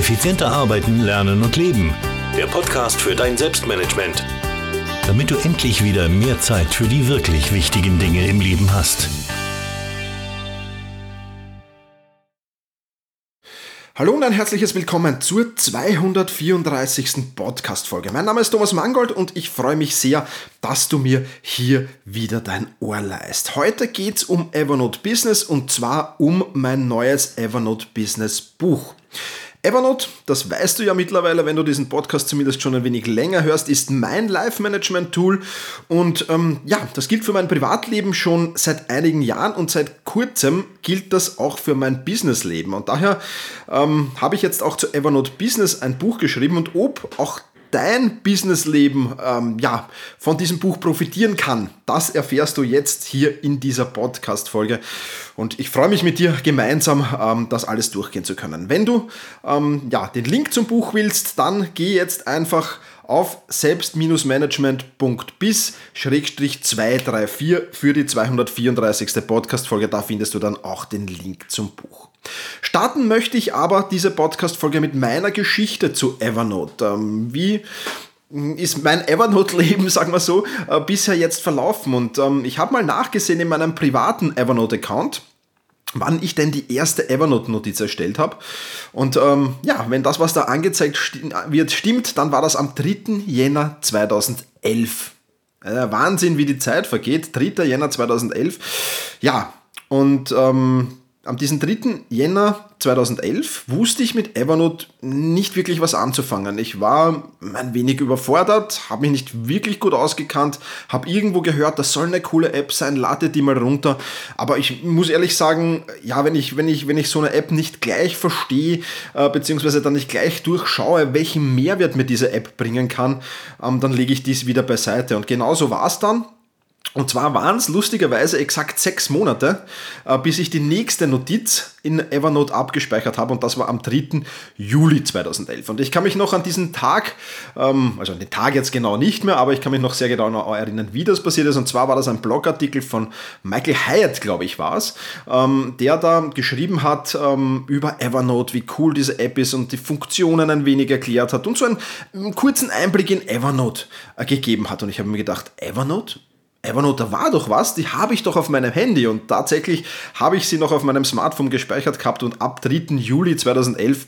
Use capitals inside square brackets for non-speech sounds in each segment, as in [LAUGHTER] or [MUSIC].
Effizienter arbeiten, lernen und leben. Der Podcast für dein Selbstmanagement. Damit du endlich wieder mehr Zeit für die wirklich wichtigen Dinge im Leben hast. Hallo und ein herzliches Willkommen zur 234. Podcast-Folge. Mein Name ist Thomas Mangold und ich freue mich sehr, dass du mir hier wieder dein Ohr leist. Heute geht es um Evernote Business und zwar um mein neues Evernote Business Buch. Evernote, das weißt du ja mittlerweile, wenn du diesen Podcast zumindest schon ein wenig länger hörst, ist mein Live-Management-Tool. Und ähm, ja, das gilt für mein Privatleben schon seit einigen Jahren und seit kurzem gilt das auch für mein Businessleben. Und daher ähm, habe ich jetzt auch zu Evernote Business ein Buch geschrieben und ob auch dein Businessleben ähm, ja, von diesem Buch profitieren kann, das erfährst du jetzt hier in dieser Podcast-Folge. Und ich freue mich mit dir gemeinsam, ähm, das alles durchgehen zu können. Wenn du ähm, ja, den Link zum Buch willst, dann geh jetzt einfach auf selbst-management.bis-234 für die 234. Podcast-Folge. Da findest du dann auch den Link zum Buch. Starten möchte ich aber diese Podcast-Folge mit meiner Geschichte zu Evernote. Ähm, wie ist mein Evernote-Leben, [LAUGHS] sagen wir so, äh, bisher jetzt verlaufen? Und ähm, ich habe mal nachgesehen in meinem privaten Evernote-Account wann ich denn die erste Evernote-Notiz erstellt habe. Und ähm, ja, wenn das, was da angezeigt wird, stimmt, dann war das am 3. Jänner 2011. Äh, Wahnsinn, wie die Zeit vergeht. 3. Jänner 2011. Ja, und ähm, am diesen 3. Jänner 2011 wusste ich mit Evernote nicht wirklich was anzufangen. Ich war ein wenig überfordert, habe mich nicht wirklich gut ausgekannt, habe irgendwo gehört, das soll eine coole App sein, lade die mal runter. Aber ich muss ehrlich sagen, ja, wenn ich, wenn ich, wenn ich so eine App nicht gleich verstehe, äh, beziehungsweise dann nicht gleich durchschaue, welchen Mehrwert mir diese App bringen kann, ähm, dann lege ich dies wieder beiseite. Und genauso war es dann. Und zwar waren es lustigerweise exakt sechs Monate, äh, bis ich die nächste Notiz in Evernote abgespeichert habe und das war am 3. Juli 2011. Und ich kann mich noch an diesen Tag, ähm, also an den Tag jetzt genau nicht mehr, aber ich kann mich noch sehr genau erinnern, wie das passiert ist. Und zwar war das ein Blogartikel von Michael Hyatt, glaube ich, war es, ähm, der da geschrieben hat ähm, über Evernote, wie cool diese App ist und die Funktionen ein wenig erklärt hat und so einen kurzen Einblick in Evernote äh, gegeben hat. Und ich habe mir gedacht, Evernote? Evernote, da war doch was, die habe ich doch auf meinem Handy und tatsächlich habe ich sie noch auf meinem Smartphone gespeichert gehabt und ab 3. Juli 2011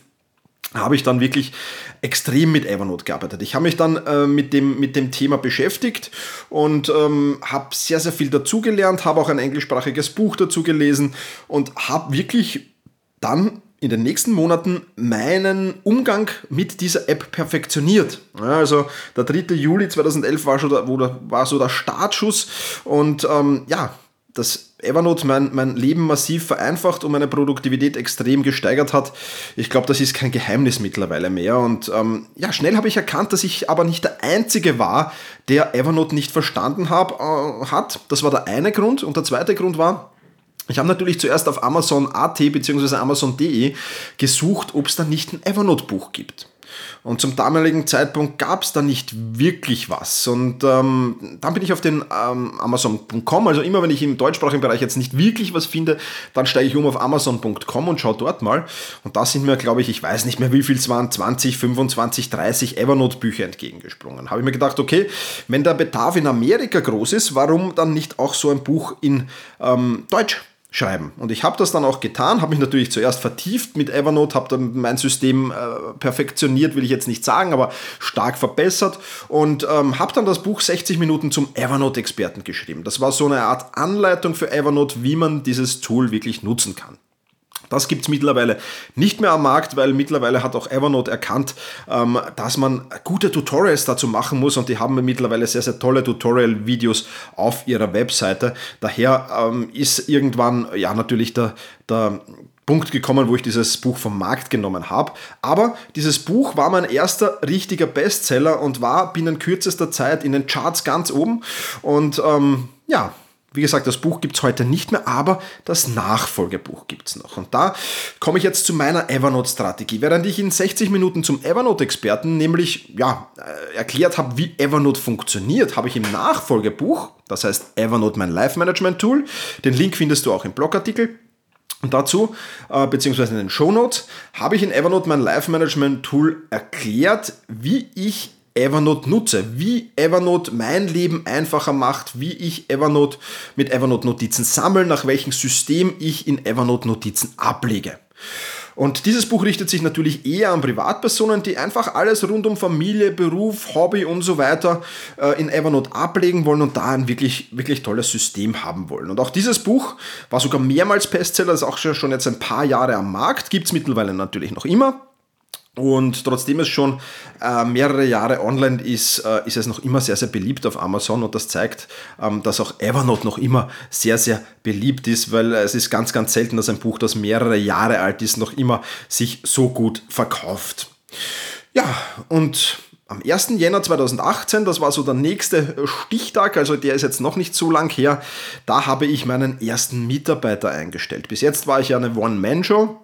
habe ich dann wirklich extrem mit Evernote gearbeitet. Ich habe mich dann äh, mit, dem, mit dem Thema beschäftigt und ähm, habe sehr, sehr viel dazugelernt, habe auch ein englischsprachiges Buch dazu gelesen und habe wirklich dann in den nächsten Monaten meinen Umgang mit dieser App perfektioniert. Ja, also der 3. Juli 2011 war, schon der, wo der, war so der Startschuss und ähm, ja, dass Evernote mein, mein Leben massiv vereinfacht und meine Produktivität extrem gesteigert hat. Ich glaube, das ist kein Geheimnis mittlerweile mehr. Und ähm, ja, schnell habe ich erkannt, dass ich aber nicht der Einzige war, der Evernote nicht verstanden hab, äh, hat. Das war der eine Grund. Und der zweite Grund war, ich habe natürlich zuerst auf Amazon.at bzw. Amazon.de gesucht, ob es da nicht ein Evernote-Buch gibt. Und zum damaligen Zeitpunkt gab es da nicht wirklich was. Und ähm, dann bin ich auf den ähm, Amazon.com, also immer wenn ich im deutschsprachigen Bereich jetzt nicht wirklich was finde, dann steige ich um auf Amazon.com und schaue dort mal. Und da sind mir, glaube ich, ich weiß nicht mehr wie viel es waren, 20, 25, 30 Evernote-Bücher entgegengesprungen. Habe ich mir gedacht, okay, wenn der Bedarf in Amerika groß ist, warum dann nicht auch so ein Buch in ähm, Deutsch schreiben. Und ich habe das dann auch getan, habe mich natürlich zuerst vertieft mit Evernote, habe dann mein System äh, perfektioniert, will ich jetzt nicht sagen, aber stark verbessert und ähm, habe dann das Buch 60 Minuten zum Evernote-Experten geschrieben. Das war so eine Art Anleitung für Evernote, wie man dieses Tool wirklich nutzen kann. Das gibt es mittlerweile nicht mehr am Markt, weil mittlerweile hat auch Evernote erkannt, ähm, dass man gute Tutorials dazu machen muss und die haben mittlerweile sehr, sehr tolle Tutorial-Videos auf ihrer Webseite. Daher ähm, ist irgendwann ja natürlich der, der Punkt gekommen, wo ich dieses Buch vom Markt genommen habe. Aber dieses Buch war mein erster richtiger Bestseller und war binnen kürzester Zeit in den Charts ganz oben. Und ähm, ja, wie gesagt, das Buch gibt es heute nicht mehr, aber das Nachfolgebuch gibt es noch. Und da komme ich jetzt zu meiner Evernote-Strategie. Während ich in 60 Minuten zum Evernote-Experten nämlich ja, äh, erklärt habe, wie Evernote funktioniert, habe ich im Nachfolgebuch, das heißt Evernote mein Life Management Tool, den Link findest du auch im Blogartikel, Und dazu, äh, beziehungsweise in den Shownotes, habe ich in Evernote mein Live-Management-Tool erklärt, wie ich Evernote nutze, wie Evernote mein Leben einfacher macht, wie ich Evernote mit Evernote Notizen sammle, nach welchem System ich in Evernote Notizen ablege. Und dieses Buch richtet sich natürlich eher an Privatpersonen, die einfach alles rund um Familie, Beruf, Hobby und so weiter äh, in Evernote ablegen wollen und da ein wirklich, wirklich tolles System haben wollen. Und auch dieses Buch war sogar mehrmals Bestseller, ist auch schon jetzt ein paar Jahre am Markt, gibt es mittlerweile natürlich noch immer. Und trotzdem es schon äh, mehrere Jahre online ist, äh, ist es noch immer sehr, sehr beliebt auf Amazon und das zeigt, ähm, dass auch Evernote noch immer sehr, sehr beliebt ist, weil es ist ganz, ganz selten, dass ein Buch, das mehrere Jahre alt ist, noch immer sich so gut verkauft. Ja, und am 1. Jänner 2018, das war so der nächste Stichtag, also der ist jetzt noch nicht so lang her, da habe ich meinen ersten Mitarbeiter eingestellt. Bis jetzt war ich ja eine One-Man-Show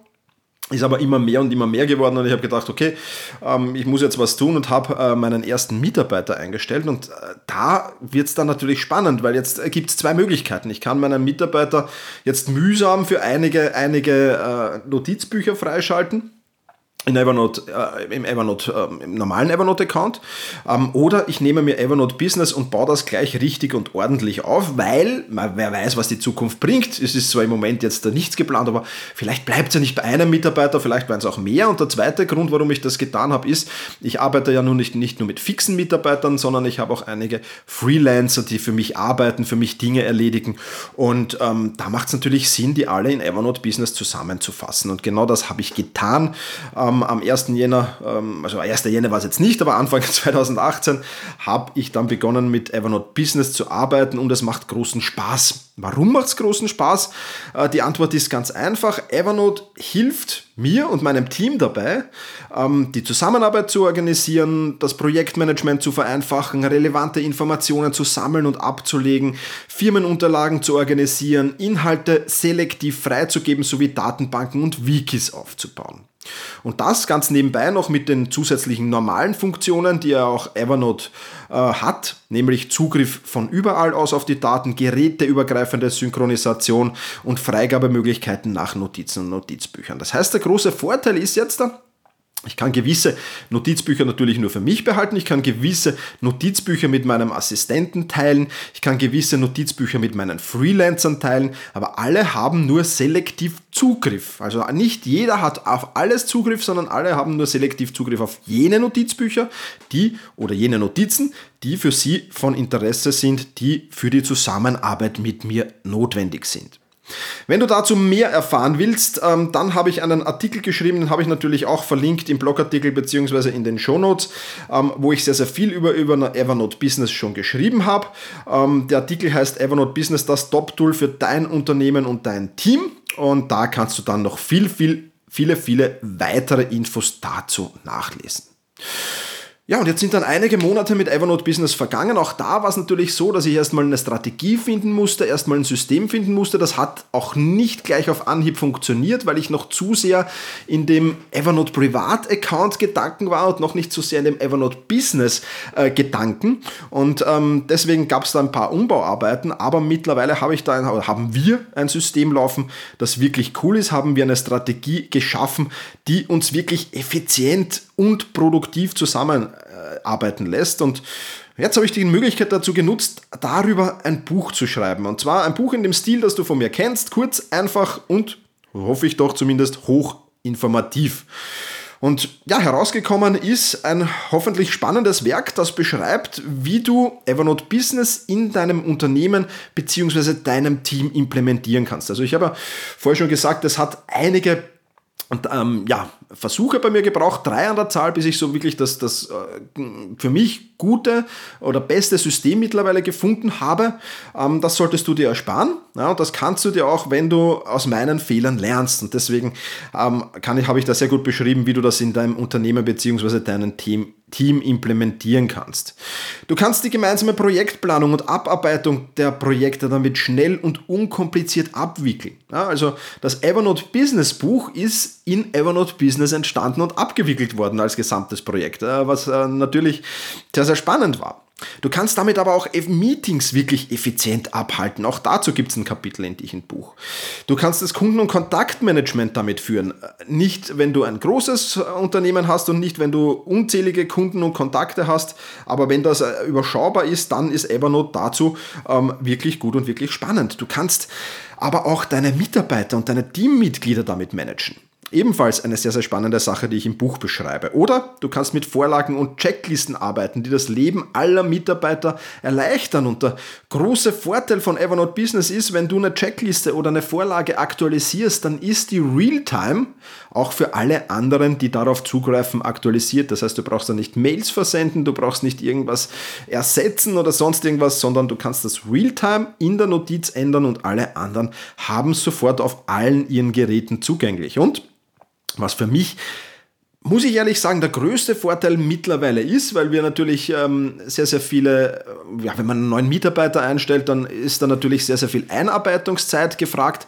ist aber immer mehr und immer mehr geworden und ich habe gedacht, okay, ähm, ich muss jetzt was tun und habe äh, meinen ersten Mitarbeiter eingestellt und äh, da wird es dann natürlich spannend, weil jetzt äh, gibt es zwei Möglichkeiten. Ich kann meinen Mitarbeiter jetzt mühsam für einige, einige äh, Notizbücher freischalten in Evernote, äh, im Evernote, äh, im normalen Evernote-Account. Ähm, oder ich nehme mir Evernote Business und baue das gleich richtig und ordentlich auf, weil, man, wer weiß, was die Zukunft bringt. Es ist zwar im Moment jetzt da nichts geplant, aber vielleicht bleibt es ja nicht bei einem Mitarbeiter, vielleicht werden es auch mehr. Und der zweite Grund, warum ich das getan habe, ist, ich arbeite ja nun nicht, nicht nur mit fixen Mitarbeitern, sondern ich habe auch einige Freelancer, die für mich arbeiten, für mich Dinge erledigen. Und ähm, da macht es natürlich Sinn, die alle in Evernote Business zusammenzufassen. Und genau das habe ich getan. Ähm, am 1. Jänner, ähm, also 1. Jänner war es jetzt nicht, aber Anfang [LAUGHS] 2018 habe ich dann begonnen mit Evernote Business zu arbeiten und es macht großen Spaß. Warum macht es großen Spaß? Äh, die Antwort ist ganz einfach. Evernote hilft mir und meinem Team dabei, ähm, die Zusammenarbeit zu organisieren, das Projektmanagement zu vereinfachen, relevante Informationen zu sammeln und abzulegen, Firmenunterlagen zu organisieren, Inhalte selektiv freizugeben sowie Datenbanken und Wikis aufzubauen. Und das ganz nebenbei noch mit den zusätzlichen normalen Funktionen, die ja auch Evernote äh, hat, nämlich Zugriff von überall aus auf die Daten, geräteübergreifende Synchronisation und Freigabemöglichkeiten nach Notizen und Notizbüchern. Das heißt, der große Vorteil ist jetzt da, ich kann gewisse Notizbücher natürlich nur für mich behalten. Ich kann gewisse Notizbücher mit meinem Assistenten teilen. Ich kann gewisse Notizbücher mit meinen Freelancern teilen. Aber alle haben nur selektiv Zugriff. Also nicht jeder hat auf alles Zugriff, sondern alle haben nur selektiv Zugriff auf jene Notizbücher, die oder jene Notizen, die für sie von Interesse sind, die für die Zusammenarbeit mit mir notwendig sind. Wenn du dazu mehr erfahren willst, ähm, dann habe ich einen Artikel geschrieben, den habe ich natürlich auch verlinkt im Blogartikel bzw. in den Shownotes, ähm, wo ich sehr, sehr viel über, über Evernote Business schon geschrieben habe. Ähm, der Artikel heißt Evernote Business, das Top-Tool für dein Unternehmen und dein Team. Und da kannst du dann noch viel, viel, viele, viele weitere Infos dazu nachlesen. Ja, und jetzt sind dann einige Monate mit Evernote Business vergangen. Auch da war es natürlich so, dass ich erstmal eine Strategie finden musste, erstmal ein System finden musste. Das hat auch nicht gleich auf Anhieb funktioniert, weil ich noch zu sehr in dem Evernote Privat Account Gedanken war und noch nicht so sehr in dem Evernote Business äh, Gedanken. Und ähm, deswegen gab es da ein paar Umbauarbeiten. Aber mittlerweile habe ich da ein, haben wir ein System laufen, das wirklich cool ist. Haben wir eine Strategie geschaffen, die uns wirklich effizient und produktiv zusammenarbeiten lässt. Und jetzt habe ich die Möglichkeit dazu genutzt, darüber ein Buch zu schreiben. Und zwar ein Buch in dem Stil, das du von mir kennst, kurz, einfach und hoffe ich doch zumindest hochinformativ. Und ja, herausgekommen ist ein hoffentlich spannendes Werk, das beschreibt, wie du Evernote Business in deinem Unternehmen bzw. deinem Team implementieren kannst. Also ich habe ja vorher schon gesagt, es hat einige und ähm, ja, Versuche bei mir gebraucht, drei an der Zahl, bis ich so wirklich das, das äh, für mich gute oder beste System mittlerweile gefunden habe. Ähm, das solltest du dir ersparen. Ja, und das kannst du dir auch, wenn du aus meinen Fehlern lernst. Und deswegen ähm, kann ich, habe ich da sehr gut beschrieben, wie du das in deinem Unternehmen bzw. deinem Team Team implementieren kannst. Du kannst die gemeinsame Projektplanung und Abarbeitung der Projekte damit schnell und unkompliziert abwickeln. Ja, also das Evernote Business Buch ist in Evernote Business entstanden und abgewickelt worden als gesamtes Projekt, was äh, natürlich sehr, sehr spannend war. Du kannst damit aber auch Meetings wirklich effizient abhalten. Auch dazu gibt es ein Kapitel in diesem Buch. Du kannst das Kunden- und Kontaktmanagement damit führen. Nicht, wenn du ein großes Unternehmen hast und nicht, wenn du unzählige Kunden und Kontakte hast. Aber wenn das äh, überschaubar ist, dann ist Evernote dazu ähm, wirklich gut und wirklich spannend. Du kannst aber auch deine Mitarbeiter und deine Teammitglieder damit managen. Ebenfalls eine sehr, sehr spannende Sache, die ich im Buch beschreibe. Oder du kannst mit Vorlagen und Checklisten arbeiten, die das Leben aller Mitarbeiter erleichtern. Und der große Vorteil von Evernote Business ist, wenn du eine Checkliste oder eine Vorlage aktualisierst, dann ist die Realtime auch für alle anderen, die darauf zugreifen, aktualisiert. Das heißt, du brauchst dann nicht Mails versenden, du brauchst nicht irgendwas ersetzen oder sonst irgendwas, sondern du kannst das Realtime in der Notiz ändern und alle anderen haben sofort auf allen ihren Geräten zugänglich. Und was für mich muss ich ehrlich sagen, der größte Vorteil mittlerweile ist, weil wir natürlich ähm, sehr, sehr viele, äh, ja, wenn man einen neuen Mitarbeiter einstellt, dann ist da natürlich sehr, sehr viel Einarbeitungszeit gefragt.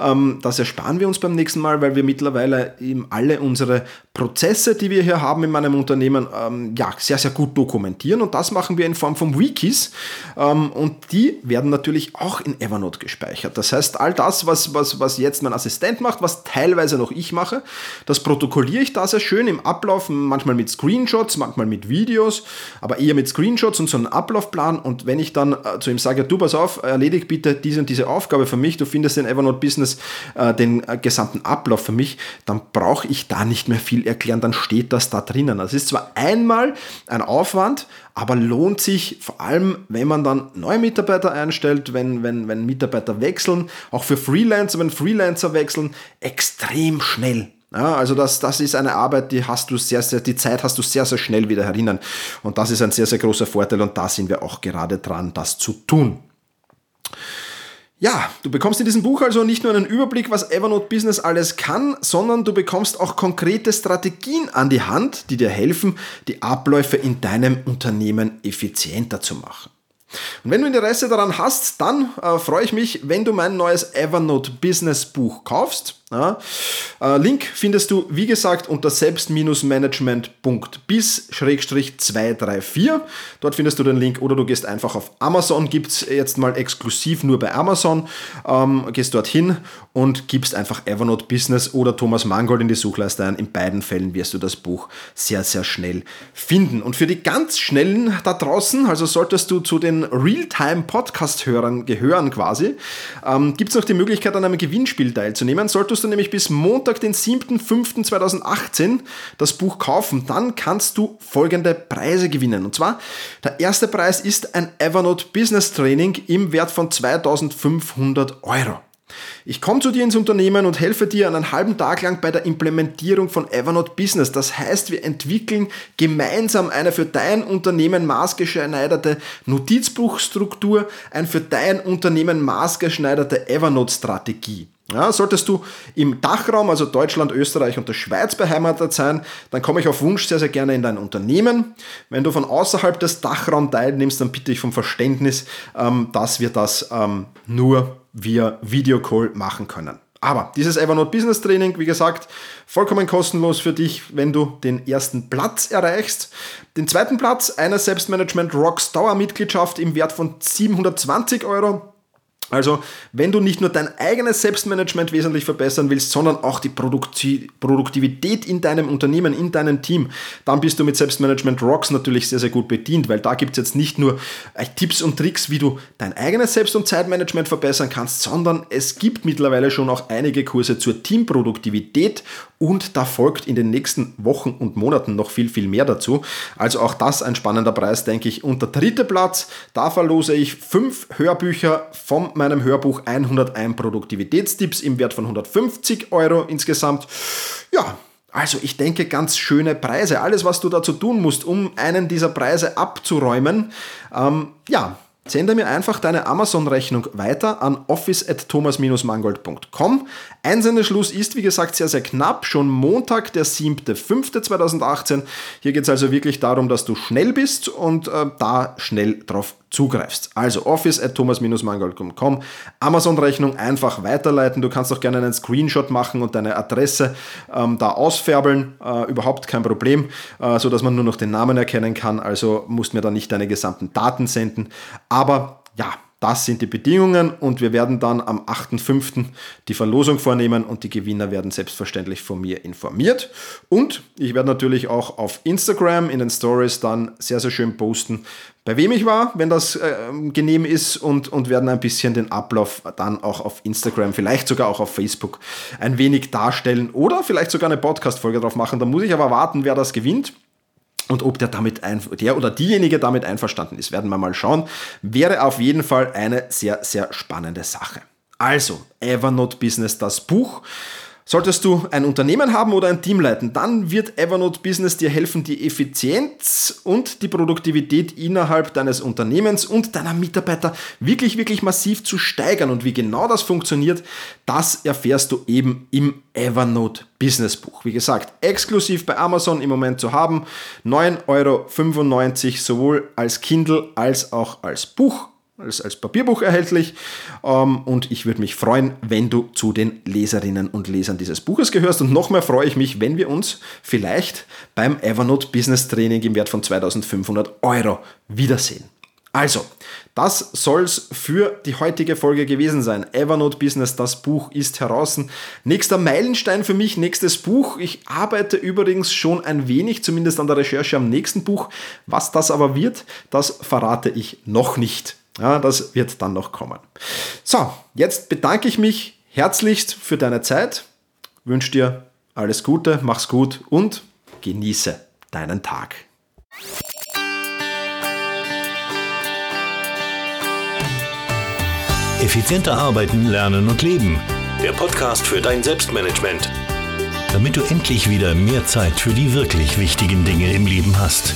Ähm, das ersparen wir uns beim nächsten Mal, weil wir mittlerweile eben alle unsere Prozesse, die wir hier haben in meinem Unternehmen, ähm, ja, sehr, sehr gut dokumentieren und das machen wir in Form von Wikis ähm, und die werden natürlich auch in Evernote gespeichert. Das heißt, all das, was, was, was jetzt mein Assistent macht, was teilweise noch ich mache, das protokolliere ich da sehr schön schön im Ablauf, manchmal mit Screenshots, manchmal mit Videos, aber eher mit Screenshots und so einen Ablaufplan. Und wenn ich dann äh, zu ihm sage, du pass auf, erledig bitte diese und diese Aufgabe für mich, du findest in Evernote Business äh, den äh, gesamten Ablauf für mich, dann brauche ich da nicht mehr viel erklären, dann steht das da drinnen. Das ist zwar einmal ein Aufwand, aber lohnt sich vor allem, wenn man dann neue Mitarbeiter einstellt, wenn, wenn, wenn Mitarbeiter wechseln, auch für Freelancer, wenn Freelancer wechseln, extrem schnell. Ja, also das, das ist eine Arbeit, die hast du sehr, sehr, die Zeit hast du sehr, sehr schnell wieder erinnern. Und das ist ein sehr, sehr großer Vorteil und da sind wir auch gerade dran, das zu tun. Ja, du bekommst in diesem Buch also nicht nur einen Überblick, was Evernote Business alles kann, sondern du bekommst auch konkrete Strategien an die Hand, die dir helfen, die Abläufe in deinem Unternehmen effizienter zu machen. Und wenn du Interesse daran hast, dann äh, freue ich mich, wenn du mein neues Evernote Business Buch kaufst. Ja. Äh, Link findest du, wie gesagt, unter selbst-management.bis-234. Dort findest du den Link oder du gehst einfach auf Amazon, gibt es jetzt mal exklusiv nur bei Amazon. Ähm, gehst dorthin und gibst einfach Evernote Business oder Thomas Mangold in die Suchleiste ein. In beiden Fällen wirst du das Buch sehr, sehr schnell finden. Und für die ganz Schnellen da draußen, also solltest du zu den Realtime-Podcast-Hörern gehören quasi, ähm, gibt es noch die Möglichkeit, an einem Gewinnspiel teilzunehmen. Solltest du nämlich bis Montag, den 7.5.2018 das Buch kaufen. Dann kannst du folgende Preise gewinnen. Und zwar, der erste Preis ist ein Evernote Business Training im Wert von 2500 Euro. Ich komme zu dir ins Unternehmen und helfe dir einen halben Tag lang bei der Implementierung von Evernote Business. Das heißt, wir entwickeln gemeinsam eine für dein Unternehmen maßgeschneiderte Notizbuchstruktur, ein für dein Unternehmen maßgeschneiderte Evernote-Strategie. Ja, solltest du im Dachraum, also Deutschland, Österreich und der Schweiz beheimatet sein, dann komme ich auf Wunsch sehr, sehr gerne in dein Unternehmen. Wenn du von außerhalb des Dachraums teilnimmst, dann bitte ich vom Verständnis, ähm, dass wir das ähm, nur via Videocall machen können. Aber dieses Evernote Business Training, wie gesagt, vollkommen kostenlos für dich, wenn du den ersten Platz erreichst. Den zweiten Platz, eine Selbstmanagement Rocks Dauermitgliedschaft im Wert von 720 Euro. Also, wenn du nicht nur dein eigenes Selbstmanagement wesentlich verbessern willst, sondern auch die Produktivität in deinem Unternehmen, in deinem Team, dann bist du mit Selbstmanagement Rocks natürlich sehr, sehr gut bedient, weil da gibt es jetzt nicht nur äh, Tipps und Tricks, wie du dein eigenes Selbst- und Zeitmanagement verbessern kannst, sondern es gibt mittlerweile schon auch einige Kurse zur Teamproduktivität und da folgt in den nächsten Wochen und Monaten noch viel, viel mehr dazu. Also auch das ein spannender Preis, denke ich. Und der dritte Platz, da verlose ich fünf Hörbücher vom meinem Hörbuch 101 Produktivitätstipps im Wert von 150 Euro insgesamt. Ja, also ich denke ganz schöne Preise. Alles, was du dazu tun musst, um einen dieser Preise abzuräumen, ähm, ja, Sende mir einfach deine Amazon-Rechnung weiter an office.thomas-mangold.com. Einsendeschluss ist, wie gesagt, sehr, sehr knapp. Schon Montag, der 7.5.2018. Hier geht es also wirklich darum, dass du schnell bist und äh, da schnell drauf zugreifst. Also office at thomas-mangold.com, Amazon-Rechnung einfach weiterleiten. Du kannst auch gerne einen Screenshot machen und deine Adresse ähm, da ausfärbeln. Äh, überhaupt kein Problem, äh, so dass man nur noch den Namen erkennen kann. Also musst mir da nicht deine gesamten Daten senden. Aber ja, das sind die Bedingungen und wir werden dann am 8.5. die Verlosung vornehmen und die Gewinner werden selbstverständlich von mir informiert. Und ich werde natürlich auch auf Instagram in den Stories dann sehr, sehr schön posten, bei wem ich war, wenn das äh, genehm ist und, und werden ein bisschen den Ablauf dann auch auf Instagram, vielleicht sogar auch auf Facebook ein wenig darstellen oder vielleicht sogar eine Podcast-Folge drauf machen. Da muss ich aber warten, wer das gewinnt. Und ob der, damit ein, der oder diejenige damit einverstanden ist, werden wir mal schauen. Wäre auf jeden Fall eine sehr, sehr spannende Sache. Also, Evernote Business, das Buch. Solltest du ein Unternehmen haben oder ein Team leiten, dann wird Evernote Business dir helfen, die Effizienz und die Produktivität innerhalb deines Unternehmens und deiner Mitarbeiter wirklich, wirklich massiv zu steigern. Und wie genau das funktioniert, das erfährst du eben im Evernote Business Buch. Wie gesagt, exklusiv bei Amazon im Moment zu haben. 9,95 Euro sowohl als Kindle als auch als Buch als, als Papierbuch erhältlich. Ähm, und ich würde mich freuen, wenn du zu den Leserinnen und Lesern dieses Buches gehörst. Und noch mehr freue ich mich, wenn wir uns vielleicht beim Evernote Business Training im Wert von 2500 Euro wiedersehen. Also, das soll es für die heutige Folge gewesen sein. Evernote Business, das Buch ist heraus. Nächster Meilenstein für mich, nächstes Buch. Ich arbeite übrigens schon ein wenig, zumindest an der Recherche am nächsten Buch. Was das aber wird, das verrate ich noch nicht. Ja, das wird dann noch kommen. So, jetzt bedanke ich mich herzlichst für deine Zeit, wünsche dir alles Gute, mach's gut und genieße deinen Tag. Effizienter arbeiten, lernen und leben. Der Podcast für dein Selbstmanagement. Damit du endlich wieder mehr Zeit für die wirklich wichtigen Dinge im Leben hast.